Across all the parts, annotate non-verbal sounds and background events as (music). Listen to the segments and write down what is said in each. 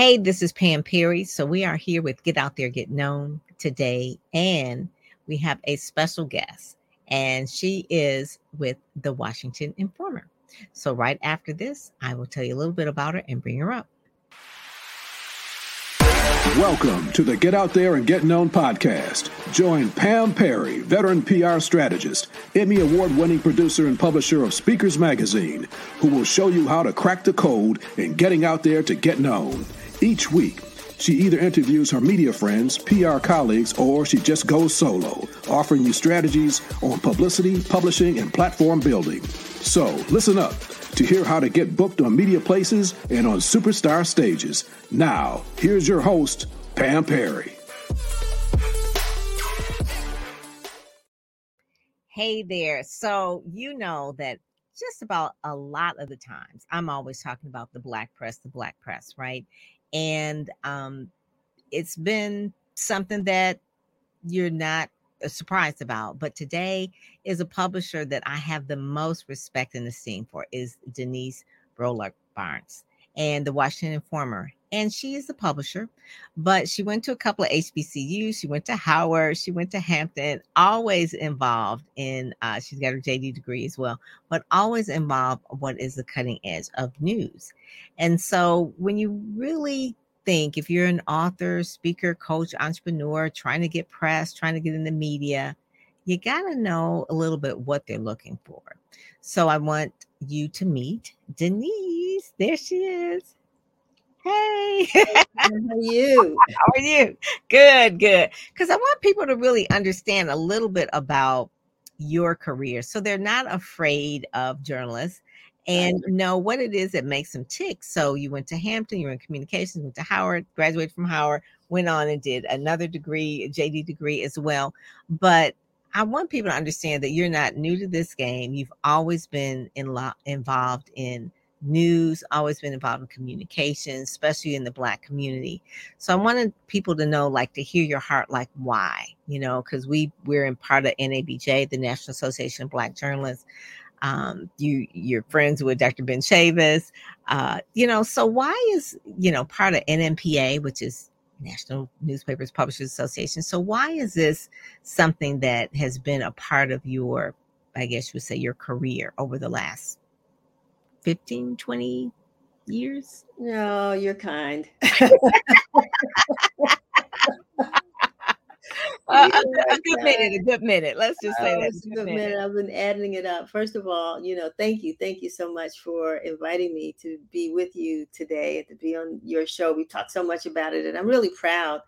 Hey, this is Pam Perry. So we are here with Get Out There, Get Known today, and we have a special guest, and she is with the Washington Informer. So right after this, I will tell you a little bit about her and bring her up. Welcome to the Get Out There and Get Known podcast. Join Pam Perry, veteran PR strategist, Emmy award winning producer, and publisher of Speakers Magazine, who will show you how to crack the code in getting out there to get known. Each week, she either interviews her media friends, PR colleagues, or she just goes solo, offering you strategies on publicity, publishing, and platform building. So listen up to hear how to get booked on media places and on superstar stages. Now, here's your host, Pam Perry. Hey there. So, you know that just about a lot of the times, I'm always talking about the black press, the black press, right? And um, it's been something that you're not uh, surprised about. But today is a publisher that I have the most respect and esteem for is Denise Rolark Barnes and the Washington Informer. And she is a publisher, but she went to a couple of HBCUs. She went to Howard. She went to Hampton, always involved in, uh, she's got her JD degree as well, but always involved what is the cutting edge of news. And so when you really think if you're an author, speaker, coach, entrepreneur, trying to get press, trying to get in the media, you got to know a little bit what they're looking for. So I want you to meet Denise. There she is. Hey, (laughs) how are you? (laughs) How are you? Good, good. Because I want people to really understand a little bit about your career so they're not afraid of journalists and know what it is that makes them tick. So you went to Hampton, you were in communications, went to Howard, graduated from Howard, went on and did another degree, a JD degree as well. But I want people to understand that you're not new to this game. You've always been in lo- involved in news, always been involved in communication, especially in the Black community. So I wanted people to know, like, to hear your heart, like, why, you know, because we we're in part of NABJ, the National Association of Black Journalists. Um, you you're friends with Dr. Ben Chavis, uh, you know. So why is you know part of NNPA, which is National Newspapers Publishers Association. So why is this something that has been a part of your, I guess you would say, your career over the last 15, 20 years? No, you're kind. Uh, (laughs) a, a, good minute, a good minute. Let's just say oh, that. A good minute. I've been adding it up. First of all, you know, thank you. Thank you so much for inviting me to be with you today and to be on your show. We talked so much about it, and I'm really proud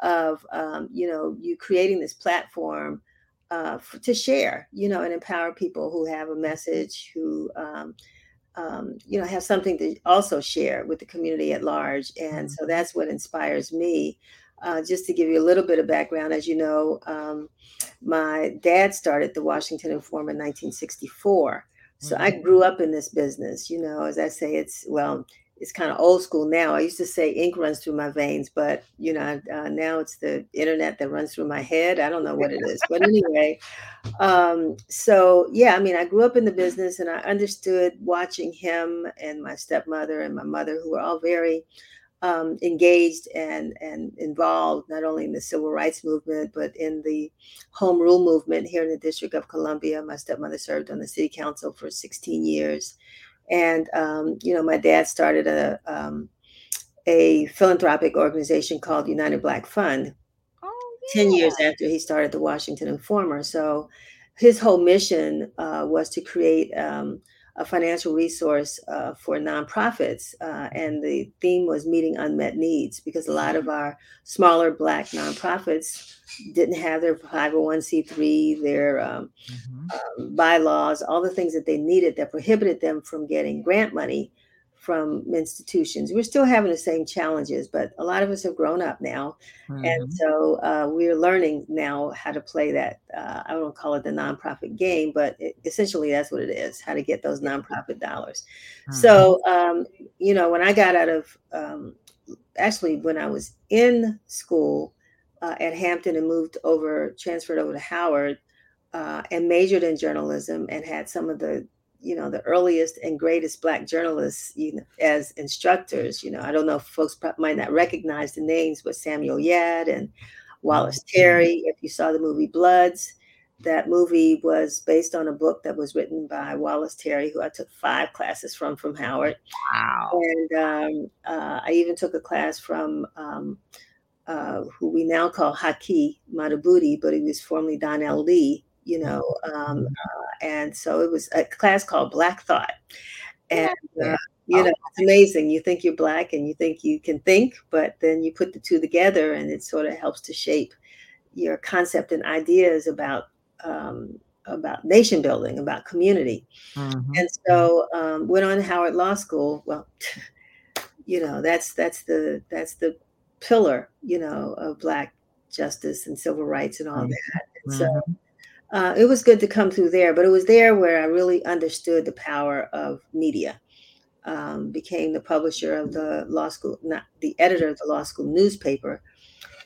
of, um, you know, you creating this platform uh, for, to share, you know, and empower people who have a message, who, um, um, you know, have something to also share with the community at large. And so mm-hmm. that's what inspires me. Uh, just to give you a little bit of background, as you know, um, my dad started the Washington Informer in 1964. So mm-hmm. I grew up in this business. You know, as I say, it's well, it's kind of old school now. I used to say ink runs through my veins, but you know, uh, now it's the internet that runs through my head. I don't know what it is, but anyway. Um, so yeah, I mean, I grew up in the business, and I understood watching him and my stepmother and my mother, who were all very um, engaged and and involved not only in the civil rights movement but in the home rule movement here in the District of Columbia. My stepmother served on the city council for 16 years, and um, you know my dad started a um, a philanthropic organization called United Black Fund. Oh, yeah. Ten years after he started the Washington Informer, so his whole mission uh, was to create um, a financial resource uh, for nonprofits. Uh, and the theme was meeting unmet needs because a lot of mm-hmm. our smaller Black nonprofits didn't have their 501c3, their um, mm-hmm. um, bylaws, all the things that they needed that prohibited them from getting grant money from institutions. We're still having the same challenges, but a lot of us have grown up now. Mm-hmm. And so uh, we're learning now how to play that. Uh, I don't call it the nonprofit game, but it, essentially that's what it is how to get those nonprofit dollars. Mm-hmm. So, um, you know, when I got out of, um, actually, when I was in school uh, at Hampton and moved over, transferred over to Howard. Uh, and majored in journalism and had some of the you know the earliest and greatest black journalists you know, as instructors you know i don't know if folks might not recognize the names but samuel yette and wallace mm-hmm. terry if you saw the movie bloods that movie was based on a book that was written by wallace terry who i took five classes from from howard. Wow. And um, uh, i even took a class from um, uh, who we now call haki madhubuti but he was formerly don l. lee you know um, mm-hmm. uh, and so it was a class called Black Thought. And, uh, you know, it's amazing. You think you're Black and you think you can think, but then you put the two together and it sort of helps to shape your concept and ideas about um, about nation building, about community. Mm-hmm. And so um, went on Howard Law School. Well, (laughs) you know, that's that's the that's the pillar, you know, of black justice and civil rights and all mm-hmm. that. And so mm-hmm uh, it was good to come through there, but it was there where I really understood the power of media. Um, became the publisher of the law school, not the editor of the law school newspaper,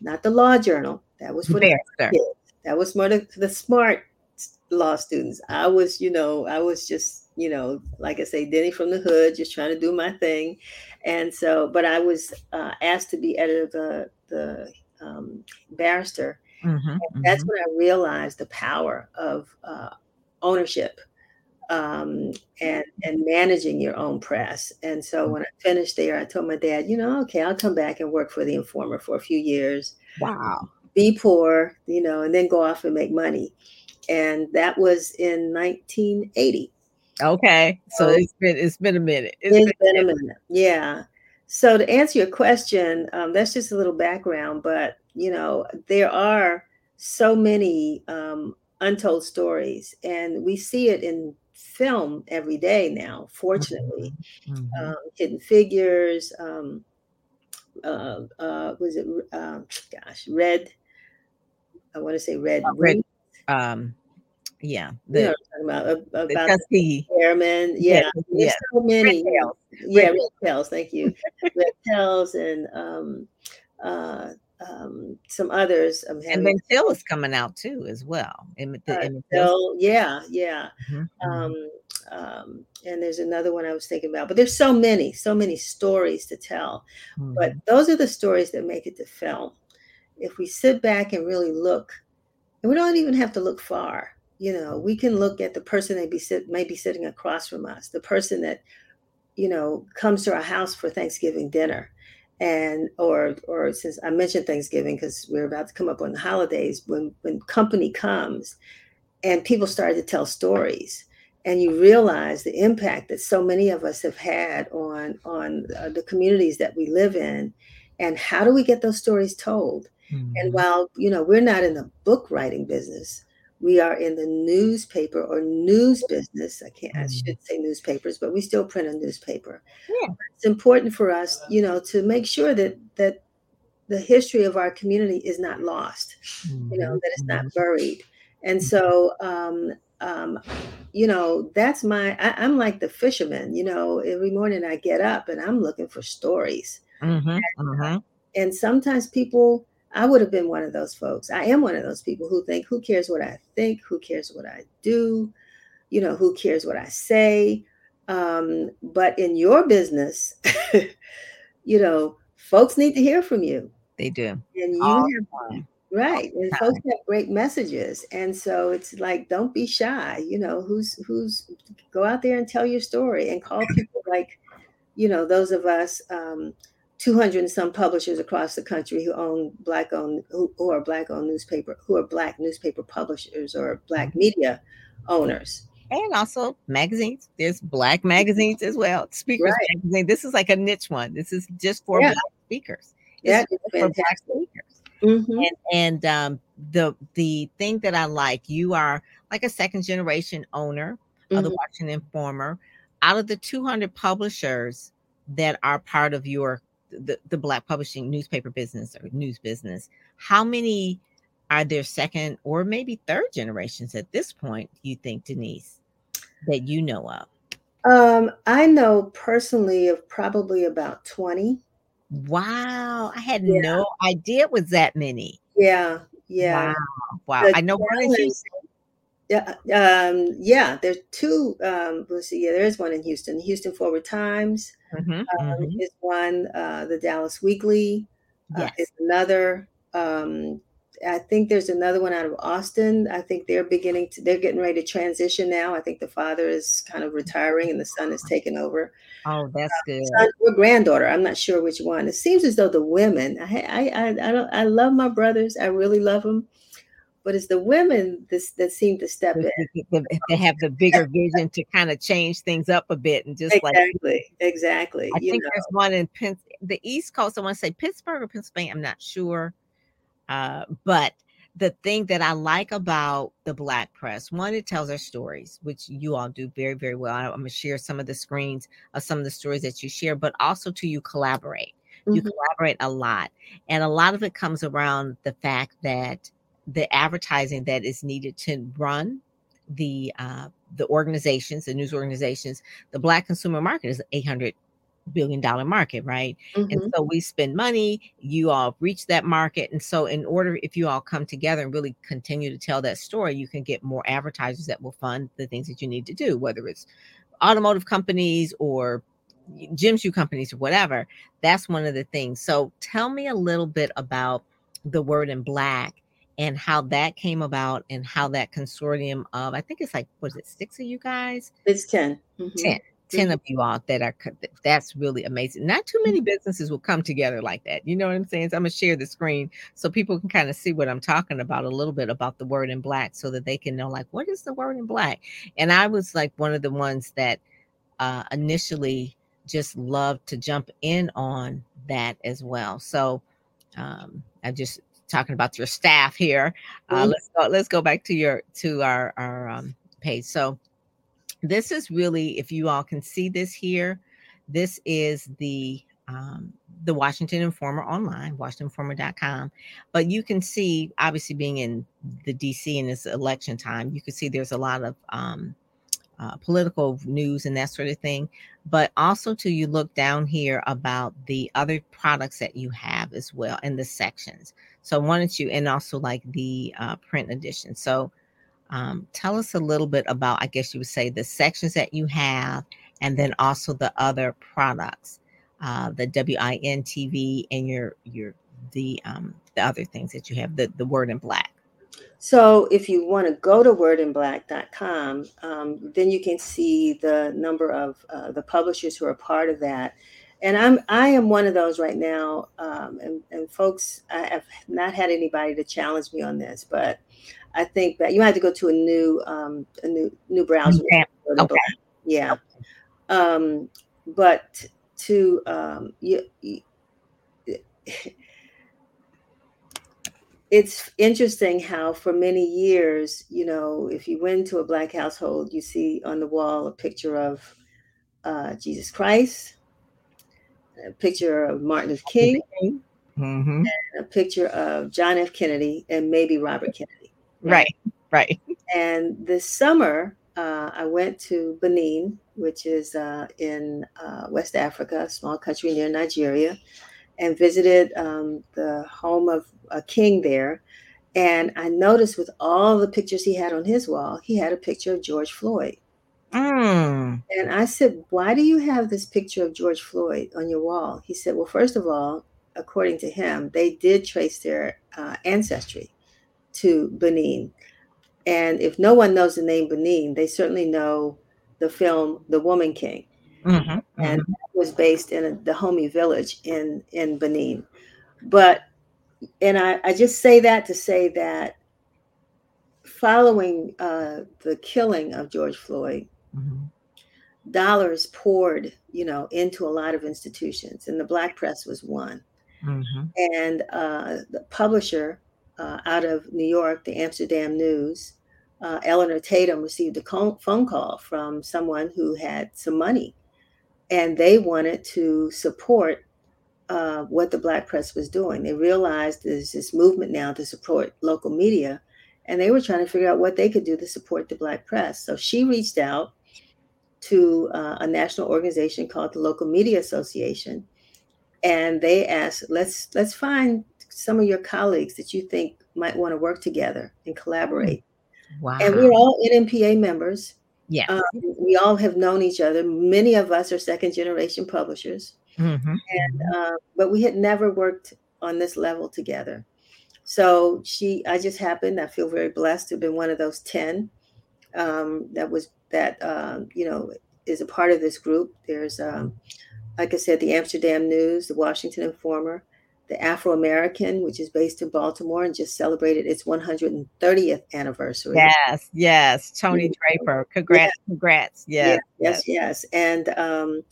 not the law journal. That was for the kids. That was more the, the smart law students. I was, you know, I was just, you know, like I say, Denny from the hood, just trying to do my thing. And so, but I was uh, asked to be editor of the the um, barrister Mm-hmm, that's mm-hmm. when I realized the power of uh, ownership um, and and managing your own press. And so mm-hmm. when I finished there, I told my dad, you know, okay, I'll come back and work for the Informer for a few years. Wow. Be poor, you know, and then go off and make money. And that was in 1980. Okay, so, so it's been it's been a minute. it's, it's been, been a minute. Yeah. So to answer your question, um, that's just a little background, but you know, there are so many um, untold stories, and we see it in film every day now, fortunately. Mm-hmm. Um, hidden Figures, um, uh, uh, was it, uh, gosh, Red, I want to say Red. Oh, red um, yeah, the, you know about, about the airmen. Yeah, yeah. there's so many. Red tails. Yeah, red tails. Thank you. (laughs) red tails and um, uh, um, some others. Um, and then Till is coming out too, as well. In, uh, yeah, yeah. Mm-hmm, mm-hmm. Um, um, and there's another one I was thinking about, but there's so many, so many stories to tell. Mm-hmm. But those are the stories that make it to film. If we sit back and really look, and we don't even have to look far. You know, we can look at the person that be sit, may be sitting across from us, the person that, you know, comes to our house for Thanksgiving dinner and or or since I mentioned Thanksgiving because we're about to come up on the holidays when when company comes and people started to tell stories and you realize the impact that so many of us have had on on uh, the communities that we live in and how do we get those stories told mm-hmm. and while you know we're not in the book writing business we are in the newspaper or news business. I can't, I should say newspapers, but we still print a newspaper. Yeah. It's important for us, you know, to make sure that that the history of our community is not lost, you know, that it's not mm-hmm. buried. And so, um, um, you know, that's my, I, am like the fisherman, you know, every morning I get up and I'm looking for stories. Mm-hmm, and, mm-hmm. and sometimes people, I would have been one of those folks. I am one of those people who think, who cares what I think? Who cares what I do? You know, who cares what I say? Um, but in your business, (laughs) you know, folks need to hear from you. They do. And you All have, right. And folks have great messages. And so it's like, don't be shy. You know, who's who's go out there and tell your story and call (laughs) people like, you know, those of us um, 200 and some publishers across the country who own black owned who, who, are black owned newspaper who are black newspaper publishers or black mm-hmm. media owners and also magazines there's black magazines as well speakers right. magazine this is like a niche one this is just for yeah. black speakers yeah for black speakers mm-hmm. and, and um, the the thing that i like you are like a second generation owner mm-hmm. of the mm-hmm. washington informer out of the 200 publishers that are part of your the, the black publishing newspaper business or news business how many are there second or maybe third generations at this point you think denise that you know of um, i know personally of probably about 20 wow i had yeah. no idea it was that many yeah yeah wow wow i know one Yeah, um, yeah. There's two. Um, let's see. Yeah, there is one in Houston. Houston Forward Times Mm-hmm, um, mm-hmm. is one. Uh, the Dallas Weekly uh, Yes. is another. Um, I think there's another one out of Austin. I think they're beginning to. They're getting ready to transition now. I think the father is kind of retiring and the son is taking over. Oh, that's good. Son or granddaughter. I'm not sure which one. It seems as though the women. I I I, I don't. I love my brothers. I really love them. But it's the women this, that seem to step in. The- the- the- They have the bigger vision to kind of change things up a bit and just like Exactly. Exactly. I think know. there's one in Penn, the East Coast. I want to say Pittsburgh or Pennsylvania. I'm not sure. Uh, but the thing that I like about the Black Press, one, it tells our stories, which you all do very, very well. I'm gonna share some of the screens of some of the stories that you share, but also to you collaborate. You Mhm. collaborate a lot, and a lot of it comes around the fact that the advertising that is needed to run the uh, the organizations, the news organizations, the Black consumer market is 800 billion dollar market, right? And Mhm. so we spend money, you all reach that market. And so, in order, if you all come together and really continue to tell that story, you can get more advertisers that will fund the things that you need to do, whether it's automotive companies or gym shoe companies or whatever. That's one of the things. So, tell me a little bit about the word in black and how that came about and how that consortium of, I think it's like, was it six of you guys? It's 10. Mhm. 10 10 of you all that are that's really amazing not too many businesses will come together like that you know what i'm saying so i'm gonna share the screen so people can kind of see what i'm talking about a little bit about the word in black so that they can know like what is the word in black and i was like one of the ones that uh initially just loved to jump in on that as well so um i'm just talking about your staff here. Uh Mhm. let's go let's go back to your to our our um page. So this is really if you all can see this here this is the um, the washington informer online washingtoninformer.com but you can see obviously being in the dc in this election time you can see there's a lot of um, uh, political news and that sort of thing. But also to you look down here about the other products that you have as well in the sections so I wanted you and also like the uh, print edition so um, tell us a little bit about, I guess you would say, the sections that you have, and then also the other products, uh, the WIN TV and your your the um, the other things that you have, the the word in black. So if you want to go to wordinblack.com, um, then you can see the number of uh, the publishers who are part of that. And I'm I am one of those right now. Um, and, and folks, I have not had anybody to challenge me on this, but I think that you have to go to a new um, a new new browser. Okay. Okay. Yeah. Um, but to um, you, you it's interesting how for many years, you know, if you went to a black household, you see on the wall a picture of uh, Jesus Christ, a picture of Martin Luther King, Mhm. and a picture of John F. Kennedy, and maybe Robert Kennedy. Right, right. And this summer, uh, I went to Benin, which is uh, in uh, West Africa, a small country near Nigeria, and visited um, the home of a king there. And I noticed with all the pictures he had on his wall, he had a picture of George Floyd. Mm. And I said, Why do you have this picture of George Floyd on your wall? He said, Well, first of all, according to him, they did trace their uh, ancestry to Benin. And if no one knows the name Benin, they certainly know the film The Woman King. Mhm, And mhm. that was based in a, Dahomey village in, in Benin. But, and I, I just say that to say that following uh, the killing of George Floyd, Mhm. dollars poured, you know, into a lot of institutions, and the Black press was one. Mhm. And uh, the publisher uh, out of New York, the Amsterdam News, uh, Elinor Tatum received a co- phone call from someone who had some money, and they wanted to support uh, what the Black press was doing. They realized there's this movement now to support local media, and they were trying to figure out what they could do to support the Black press. So she reached out to uh, a national organization called the Local Media Association, and they asked, "Let's let's find some of your colleagues that you think might want to work together and collaborate." Wow. And we're all NNPA members. Yeah. Um, we all have known each other. Many of us are second generation publishers. Mm-hmm. And uh, but we had never worked on this level together. So she, I just happened. I feel very blessed to have been one of those ten um, that was that um, you know is a part of this group. There's, um, like I said, the Amsterdam News, the Washington Informer, the Afro American, which is based in Baltimore and just celebrated its 130th anniversary. Yes, yes, Toni Draper. Congrats, yeah. congrats. Yes, yes, yes, yes. And um,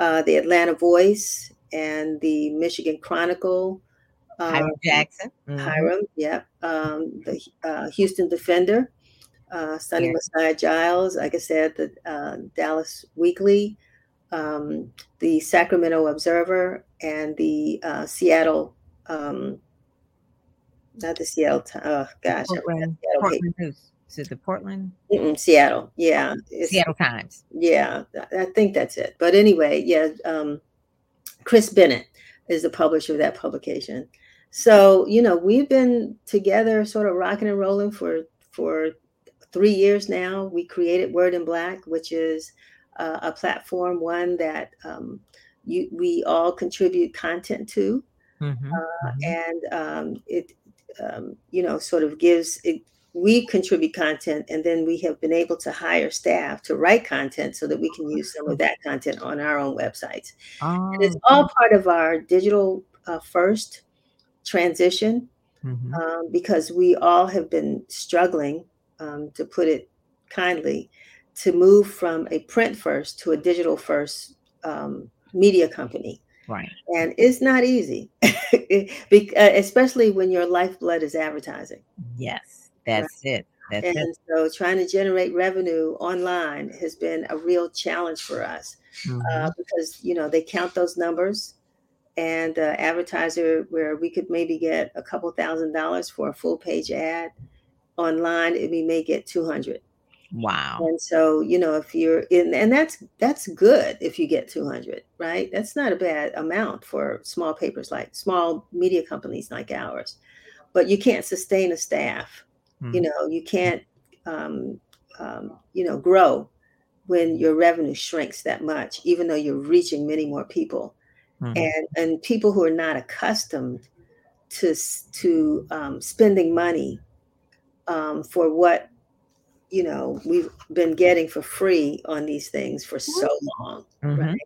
uh, the Atlanta Voice and the Michigan Chronicle. Um, Hiram Jackson. Mm-hmm. Hiram, yep. Um, the uh, Houston Defender, uh. Messiah Jiles. Like I said, the uh, Dallas Weekly, um, the Sacramento Observer, and the uh, Seattle. Um, not the Seattle. Oh gosh, Portland, Seattle Portland News. Is it the Portland? Mm-mm, Seattle. Yeah. It's, Seattle Times. Yeah, I think that's it. But anyway, yeah. Um, Chris Bennett is the publisher of that publication. So you know we've been together, sort of rocking and rolling for for three years now. We created Word in Black, which is uh, a platform one that um, you, we all contribute content to, mm-hmm. Uh, and um, it um, you know sort of gives it. We contribute content, and then we have been able to hire staff to write content so that we can use some of that content on our own websites. Oh. And it's all part of our digital uh, first transition mm-hmm. um, because we all have been struggling, um, to put it kindly, to move from a print first to a digital first um, media company. Right. And it's not easy, (laughs) especially when your lifeblood is advertising. Yes, that's right? it. That's and it. so trying to generate revenue online has been a real challenge for us mm-hmm. uh, because, you know, they count those numbers and uh, advertiser where we could maybe get a couple thousand dollars for a full page ad online, we may get 200. Wow. And so, you know, if you're in, and that's that's good if you get 200, right? That's not a bad amount for small papers like small media companies like ours. But you can't sustain a staff. Mm. You know, you can't, um, um, you know, grow when your revenue shrinks that much, even though you're reaching many more people. Mhm. And and people who are not accustomed to to um, spending money um, for what you know we've been getting for free on these things for so long Mhm. right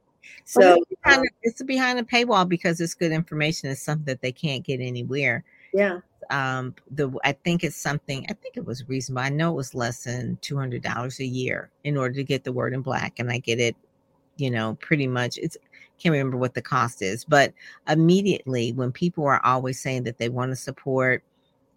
so it's behind, um, a- it's behind paywall because it's good information. It's something that they can't get anywhere. yeah Um, the I think it's something. I think it was reasonable. I know it was less than two hundred dollars a year in order to get the word in black, and I get it. You know, pretty much. It's can't remember what the cost is, but immediately when people are always saying that they want to support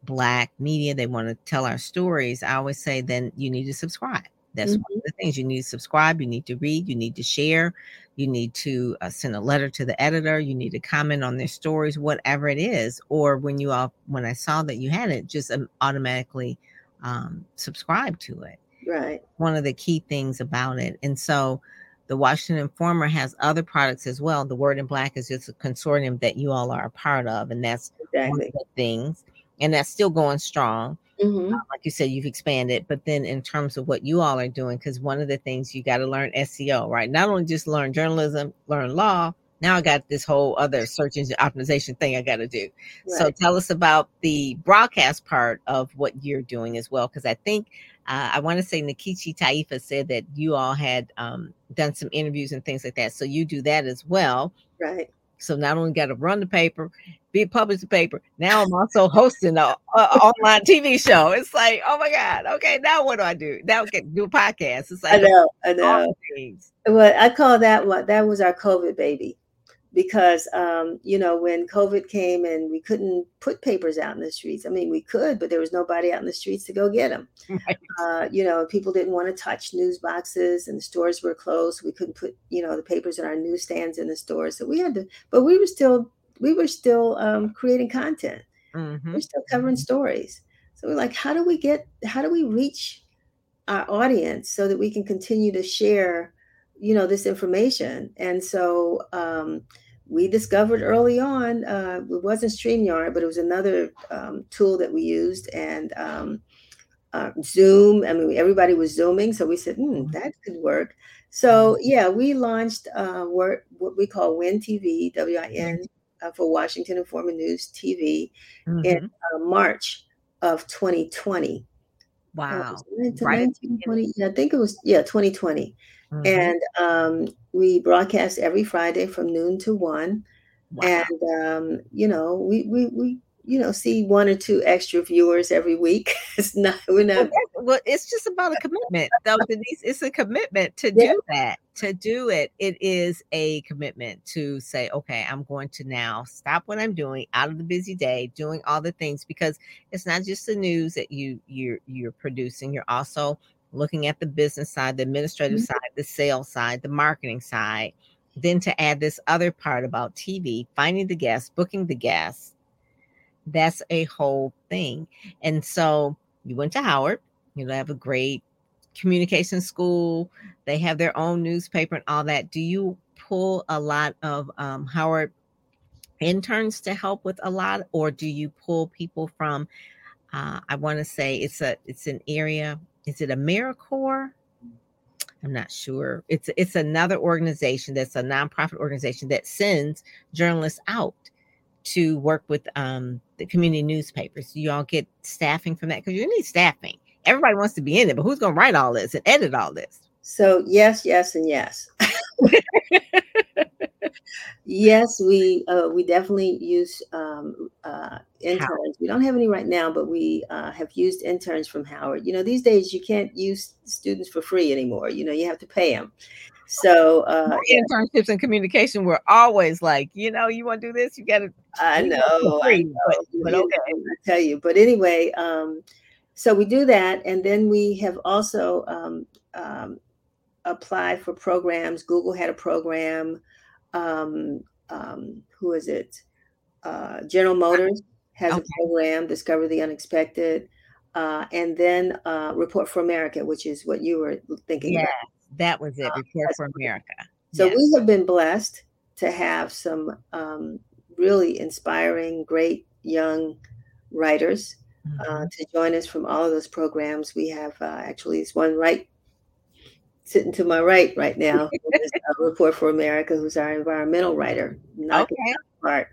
black media, they want to tell our stories. I always say, then you need to subscribe. That's one of the things you need to subscribe. You need to read. You need to share. You need to uh, send a letter to the editor. You need to comment on their stories, whatever it is. Or when you all, when I saw that you had it, just um, automatically um, subscribe to it. right One of the key things about it. And so the Washington Informer has other products as well. The Word in Black is just a consortium that you all are a part of, and that's one exactly of the things. And that's still going strong Mhm. like you said, you've expanded, but then in terms of what you all are doing, because one of the things you got to learn SEO, right? Not only just learn journalism, learn law. Now I got this whole other search engine optimization thing I got to do. So tell us about the broadcast part of what you're doing as well, because I think uh, I want to say Nkechi Taifa said that you all had um, done some interviews and things like that. So you do that as well. right So not only got to run the paper, be publish the paper. Now I'm also (laughs) hosting a, a online TV show. It's like, oh my god, okay, now what do I do? Now I get do a podcast. It's i like know i know well i call that what that was our covid baby because um, you know when covid came and we couldn't put papers out in the streets i mean we could but there was nobody out in the streets to go get them (laughs) Right. uh, you know, people didn't want to touch news boxes and the stores were closed. We couldn't put, you know, the papers in our newsstands in the stores. So we had to, but we were still, we were still um, creating content. Mhm. We're still covering stories. So we're like, how do we get, how do we reach our audience so that we can continue to share, you know, this information? And so um, we discovered early on, uh, it wasn't StreamYard, but it was another um, tool that we used. And um, uh, Zoom. I mean, everybody was Zooming, so we said, hmm, Mm-hmm. that could work. So yeah, we launched uh, what what we call WIN TV, W-I-N, uh, for Washington Informer News TV Mhm. in uh, March of 2020. Uh, Wow. it Right at 1920? Yeah, I think it was yeah 2020, Mhm. and um, we broadcast every Friday from noon to one Wow. and um, you know we we we you know see one or two extra viewers every week (laughs) it's not we're not that's- well, it's just about a commitment, though, Denise. It's a commitment to Yeah. do that. To do it, it is a commitment to say, okay, I'm going to now stop what I'm doing out of the busy day, doing all the things because it's not just the news that you you're you're producing. You're also looking at the business side, the administrative Mhm. side, the sales side, the marketing side. Then to add this other part about TV, finding the guests, booking the guests. That's a whole thing. And so you went to Howard, you know, have a great communication school. They have their own newspaper and all that. Do you pull a lot of um, Howard interns to help with a lot, or do you pull people from? Uh, I want to say it's a it's an area. Is it AmeriCorps? I'm not sure. It's it's another organization that's a nonprofit organization that sends journalists out to work with um, the community newspapers. You all get staffing from that because you need staffing. Everybody wants to be in it, but who's going to write all this and edit all this? so yes yes and yes (laughs) yes we uh, we definitely use um, uh, interns we don't have any right now but we uh, have used interns from howard you know these days you can't use students for free anymore you know you have to pay them so uh, internships in communication were always like, you know, you want to do this, you got to. I know, for I know, but- but okay. I tell you. But anyway, um, so we do that, and then we have also um, um, applied for programs. Google had a program. Um, um, who is it? Uh, General Motors has Okay. a program. Discover the Unexpected. Uh, and then uh, Report for America, which is what you were thinking Yeah, about. that was it. Uh, Report for. America. So Yes. we have been blessed to have some um, really inspiring, great young writers uh, Mhm. to join us from all of those programs. We have uh, actually this one right sitting to my right right now, (laughs) Report for America, who's our environmental writer, Okay. apart.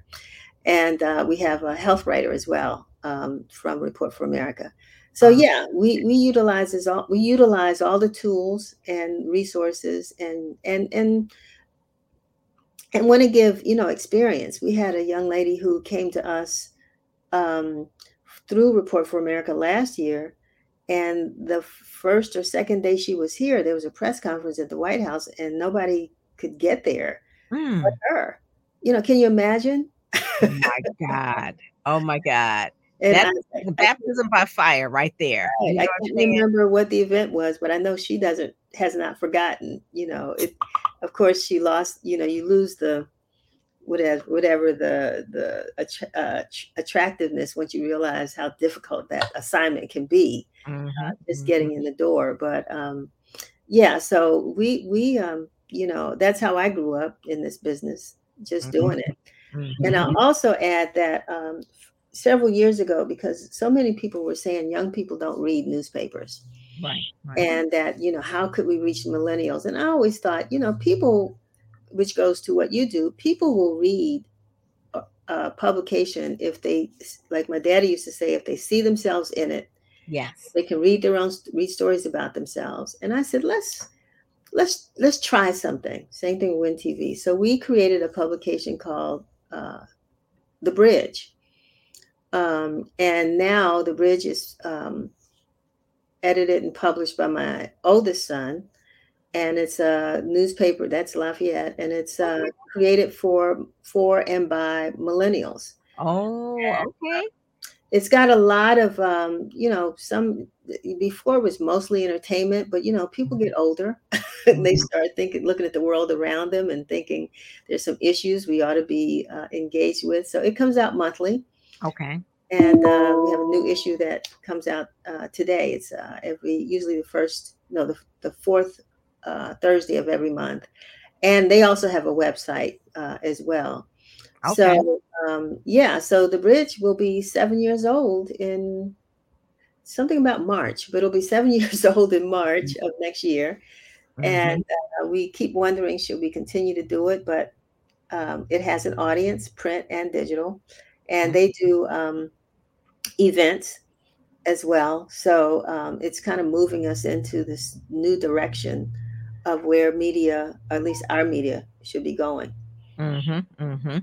And uh, we have a health writer as well um, from Report for America. So Uh-huh. yeah, we we utilizes all we utilize all the tools and resources and and and and want to give you know experience. We had a young lady who came to us um, through Report for America last year, and the first or second day she was here, there was a press conference at the White House, and nobody could get there Mm. but her. You know, can you imagine? Oh my God. Oh my God. (laughs) And That I- is the I- baptism by fire right there. You I, know I can't remember what the event was, but I know she doesn't has not forgotten. You know, it. Of course, she lost. You know, you lose the whatever whatever the the uh, attractiveness once you realize how difficult that assignment can be. Mhm, Just mhm. getting in the door, but um, yeah. So we we um, you know that's how I grew up in this business, just Mhm. doing it. Mhm. And I'll also add that um, several years ago, because so many people were saying young people don't read newspapers, Right. right. and that, you know, how could we reach millennials? And I always thought, you know, people, which goes to what you do, people will read a, a publication if they, like my daddy used to say, if they see themselves in it, yes. they can read their own read stories about themselves. And I said, let's let's let's try something. Same thing with Win TV. So we created a publication called uh, The Bridge, um, and now The Bridge is um, edited and published by my oldest son, and it's a newspaper that's Lafayette, and it's uh, created for for and by millennials Oh, okay. it's got a lot of um, you know some before it was mostly entertainment but you know people get older (laughs) and they Mhm. start thinking looking at the world around them and thinking there's some issues we ought to be uh, engaged with so it comes out monthly Okay. and uh, we have a new issue that comes out uh, today it's uh, every usually the first no the, the fourth uh, thursday of every month and they also have a website uh, as well Okay. so um, yeah, so the bridge will be seven years old in something about March, but it'll be seven (laughs) years old in March of next year. Mm-hmm. And uh, we keep wondering should we continue to do it, but um, it has an audience, print and digital, and mm-hmm. they do um, events as well. So um, it's kind of moving us into this new direction of where media, or at least our media, should be going. Mm-hmm, mm-hmm.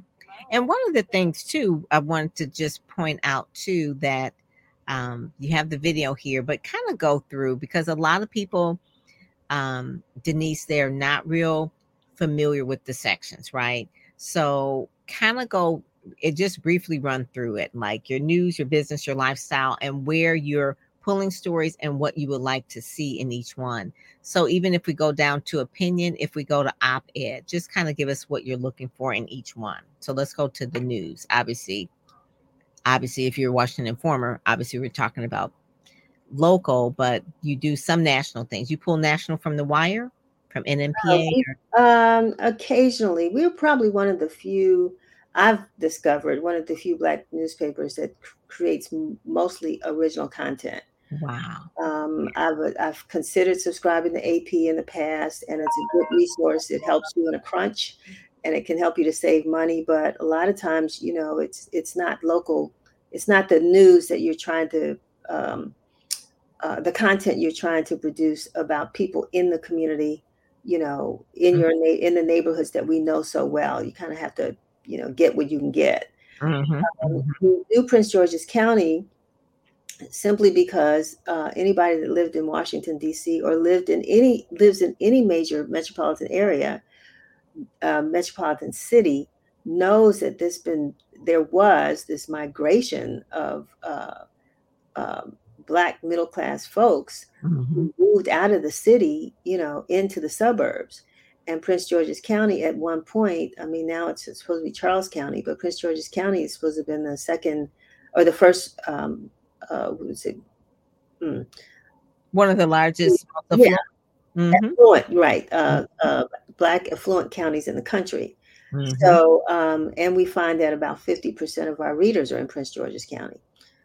And one of the things too, I wanted to just point out too that um, you have the video here, but kind of go through because a lot of people, um, Denise, they're not real familiar with the sections, right? So kind of go it just briefly run through it like your news, your business, your lifestyle, and where you're pulling stories and what you would like to see in each one. So even if we go down to opinion, if we go to op-ed, just kind of give us what you're looking for in each one. So let's go to the news. Obviously, obviously, if you're Washington Informer, obviously we're talking about local, but you do some national things. You pull national from the wire, from NNPA. Uh, um, occasionally, we're probably one of the few. I've discovered one of the few black newspapers that creates mostly original content. Wow. Um, I've I've considered subscribing to AP in the past, and it's a good resource. It helps you in a crunch, and it can help you to save money. But a lot of times, you know, it's it's not local it's not the news that you're trying to um, uh, the content you're trying to produce about people in the community you know in mm-hmm. your na- in the neighborhoods that we know so well you kind of have to you know get what you can get mm-hmm. um, mm-hmm. prince george's county simply because uh, anybody that lived in washington d.c or lived in any lives in any major metropolitan area uh, metropolitan city knows that this been there was this migration of uh, uh, black middle class folks mm-hmm. who moved out of the city, you know, into the suburbs. And Prince George's County at one point, I mean, now it's supposed to be Charles County, but Prince George's County is supposed to have been the second or the first, um, uh, what was it? Mm. One of the largest. Yeah. Mm-hmm. Affluent, right. Uh, uh, black affluent counties in the country. Mm-hmm. So, um, and we find that about 50% of our readers are in Prince George's County.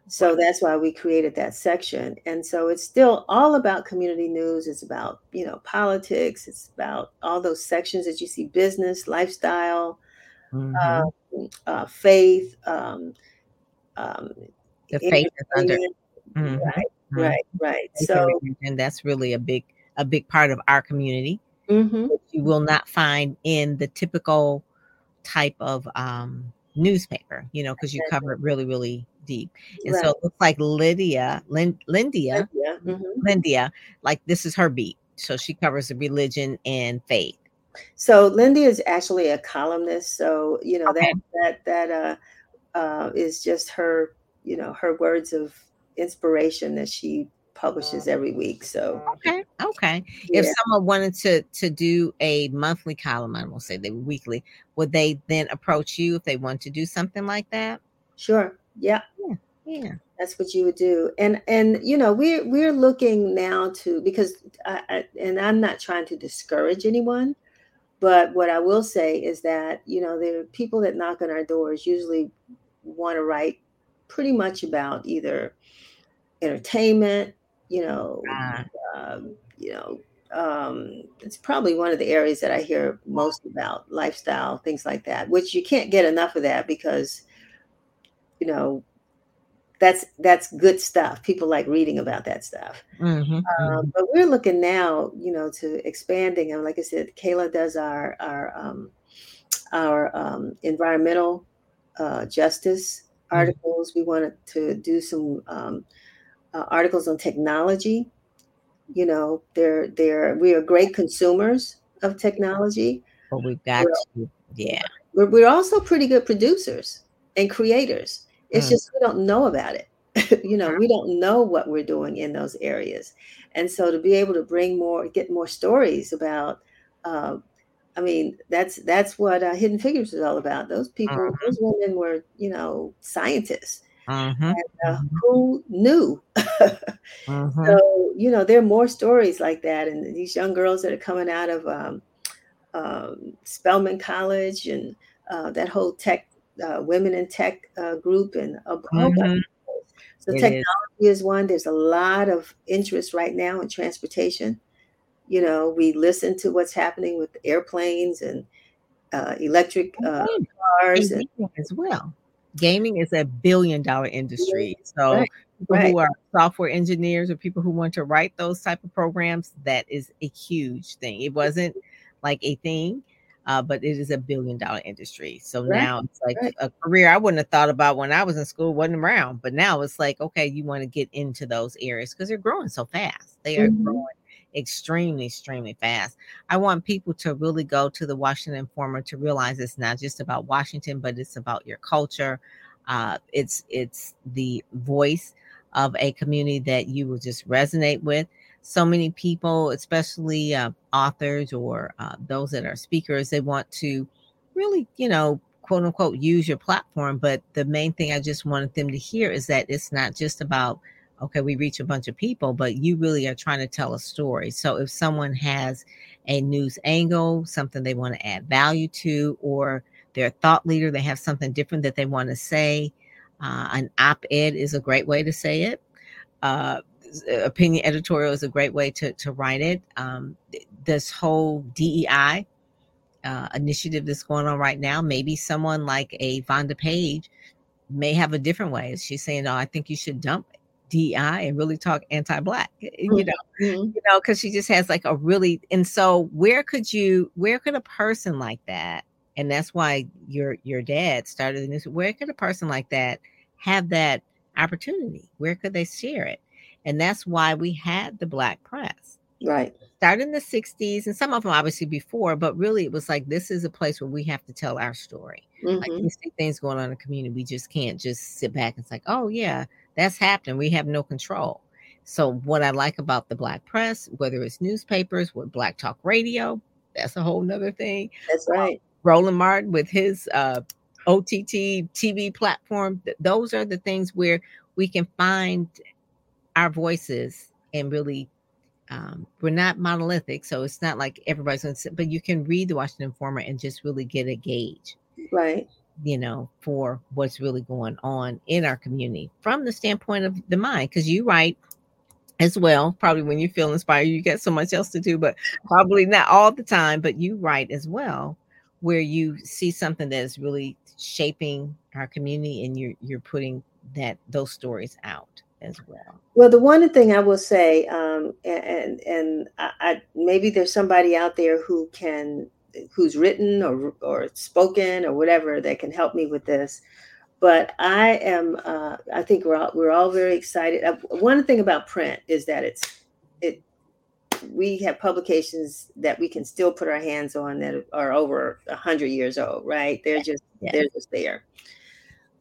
So that's why we created that section. And so it's still all about community news. It's about, you know, politics. It's about all those sections that you see business, lifestyle, mm-hmm. uh, uh, faith. Um, um, the faith is under. Mm-hmm. Right, mm-hmm. right, right. So, and that's really a big, a big part of our community. Mm-hmm. You will not find in the typical type of um, newspaper, you know, because you cover it really, really deep. And right. so it looks like Lydia, Lynn, Lindia, Lydia, mm-hmm. Lindia, like this is her beat. So she covers the religion and faith. So Lindy is actually a columnist. So you know okay. that that that uh, uh, is just her, you know, her words of inspiration that she publishes every week. So okay, okay. Yeah. If someone wanted to to do a monthly column, I won't say they weekly, would they then approach you if they want to do something like that? Sure. Yeah. Yeah. Yeah. That's what you would do, and and you know we're we're looking now to because I, I, and I'm not trying to discourage anyone, but what I will say is that you know there are people that knock on our doors usually want to write pretty much about either entertainment, you know, ah. um, you know, um, it's probably one of the areas that I hear most about lifestyle, things like that, which you can't get enough of that because, you know, that's that's good stuff. People like reading about that stuff. Mm-hmm. Um, mm-hmm. but we're looking now, you know, to expanding. And like I said, Kayla does our our um, our um, environmental uh, justice. Articles. We wanted to do some um, uh, articles on technology. You know, they're they're we are great consumers of technology. But we've got we're, to, yeah. We're, we're also pretty good producers and creators. It's mm. just we don't know about it. (laughs) you know, we don't know what we're doing in those areas, and so to be able to bring more, get more stories about. Uh, I mean, that's that's what uh, Hidden Figures is all about. Those people, uh-huh. those women were, you know, scientists Mm-hmm. And, uh, mm-hmm. who knew? (laughs) mm-hmm. So you know, there are more stories like that, and these young girls that are coming out of um, um, Spelman College and uh, that whole tech uh, women in tech uh, group, and mm-hmm. So it technology is. is one. There's a lot of interest right now in transportation. You know, we listen to what's happening with airplanes and uh, electric uh, cars and, and as well. Gaming is a billion dollar industry. So right. people right. who are software engineers or people who want to write those type of programs, that is a huge thing. It wasn't like a thing uh, but it is a billion dollar industry. So right. now it's like a career I wouldn't have thought about when I was in school, wasn't around. But now it's like, okay, you want to get into those areas because they're growing so fast. They are mm-hmm. growing extremely, extremely fast. I want people to really go to the Washington Informer to realize it's not just about Washington, but it's about your culture. Uh, it's it's the voice of a community that you will just resonate with so many people, especially uh, authors or uh, those that are speakers, they want to really, you know, quote unquote, use your platform. But the main thing I just wanted them to hear is that it's not just about, okay, we reach a bunch of people, but you really are trying to tell a story. So if someone has a news angle, something they want to add value to, or they're a thought leader, they have something different that they want to say, uh, an op ed is a great way to say it. Uh, opinion editorial is a great way to, to write it. Um, this whole DEI uh, initiative that's going on right now, maybe someone like a Vonda Page may have a different way. She's saying, "No, I think you should dump DEI and really talk anti-black." Mm-hmm. You know, mm-hmm. you know, because she just has like a really. And so, where could you? Where could a person like that? And that's why your your dad started the this. Where could a person like that have that opportunity? Where could they share it? And that's why we had the black press. Right. Started in the 60s and some of them obviously before, but really it was like this is a place where we have to tell our story. Mm-hmm. Like we see things going on in the community. We just can't just sit back and say, oh yeah, that's happening. We have no control. So what I like about the black press, whether it's newspapers, with black talk radio, that's a whole nother thing. That's um, right. Roland Martin with his uh, OTT TV platform. Those are the things where we can find our voices and really um, we're not monolithic, so it's not like everybody's going to. sit, But you can read the Washington Informer and just really get a gauge, right? You know, for what's really going on in our community from the standpoint of the mind, because you write as well. Probably when you feel inspired, you get so much else to do, but probably not all the time. But you write as well, where you see something that is really shaping our community, and you're you're putting that those stories out as well. Well, the one thing I will say, um, and and I, I, maybe there's somebody out there who can, who's written or or spoken or whatever that can help me with this. But I am, uh, I think we're all, we're all very excited. Uh, one thing about print is that it's it we have publications that we can still put our hands on that are over a hundred years old, right? They're just yeah. they're just there.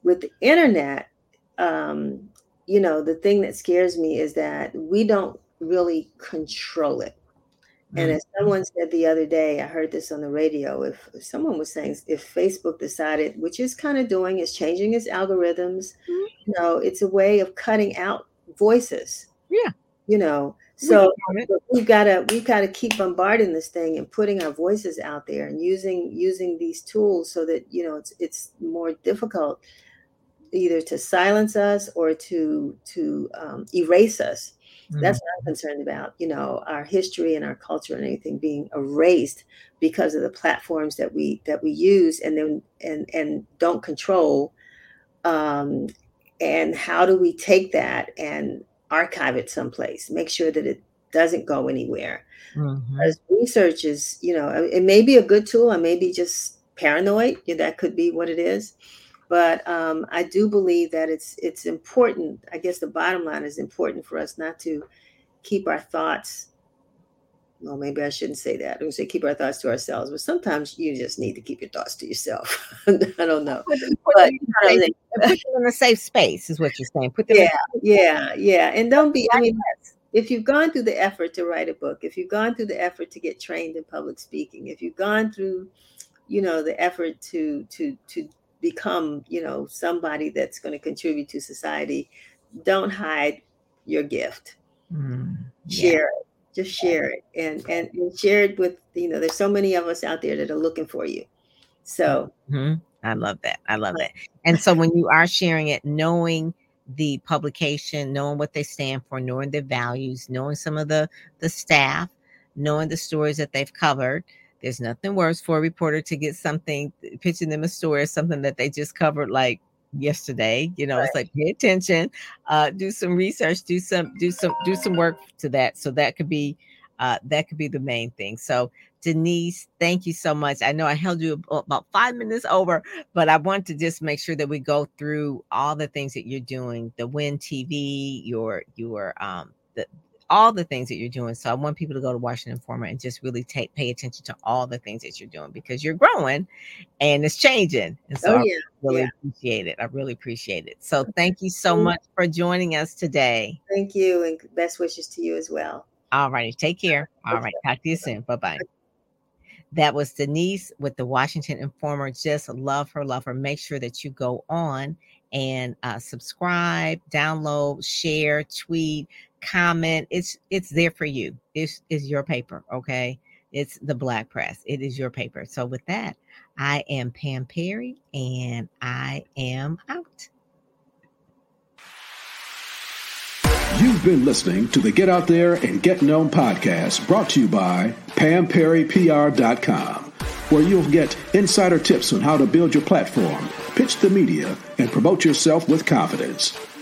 With the internet, um, you know, the thing that scares me is that we don't really control it. And mm-hmm. as someone said the other day, I heard this on the radio. If, someone was saying, if Facebook decided, which is kind of doing, is changing its algorithms, mm-hmm. you know, it's a way of cutting out voices. Yeah. You know, so we've got to we've got to keep bombarding this thing and putting our voices out there and using using these tools so that you know it's it's more difficult either to silence us or to to um, erase us. Mm-hmm. That's what I'm concerned about. You know, our history and our culture and anything being erased because of the platforms that we that we use and then and and don't control. Um, and how do we take that and archive it someplace? Make sure that it doesn't go anywhere. Mm-hmm. As research is, you know, it may be a good tool. I may be just paranoid. Yeah, that could be what it is but um, I do believe that it's it's important. I guess the bottom line is important for us not to keep our thoughts. Well, maybe I shouldn't say that. Would say keep our thoughts to ourselves, but sometimes you just need to keep your thoughts to yourself. (laughs) I don't know. Put, but, put, them in a safe space is what you're saying. Put them yeah, yeah, yeah. And don't be. I mean, if you've gone through the effort to write a book, if you've gone through the effort to get trained in public speaking, if you've gone through, you know, the effort to to to become, you know, somebody that's going to contribute to society, don't hide your gift. Mm, yeah. Share it. Just share it and, and, and share it with, you know, there's so many of us out there that are looking for you. So mm-hmm. I love that. I love that. And so when you are sharing it, knowing the publication, knowing what they stand for, knowing their values, knowing some of the the staff, knowing the stories that they've covered. There's nothing worse for a reporter to get something pitching them a story, something that they just covered like yesterday. You know, right. it's like pay attention, uh, do some research, do some do some do some work to that. So that could be uh, that could be the main thing. So Denise, thank you so much. I know I held you about five minutes over, but I want to just make sure that we go through all the things that you're doing, the Win TV, your your um the all the things that you're doing. So I want people to go to Washington Informer and just really take pay attention to all the things that you're doing because you're growing and it's changing. And so oh, yeah. I really yeah. appreciate it. I really appreciate it. So thank you so much for joining us today. Thank you and best wishes to you as well. All righty. Take care. All right. Talk to you soon. Bye bye. That was Denise with the Washington Informer. Just love her, love her. Make sure that you go on and uh, subscribe, download, share, tweet, comment. It's it's there for you. It's is your paper, okay? It's the Black Press. It is your paper. So with that, I am Pam Perry, and I am out. You've been listening to the Get Out There and Get Known podcast brought to you by PamPerryPR.com, where you'll get insider tips on how to build your platform, pitch the media, and promote yourself with confidence.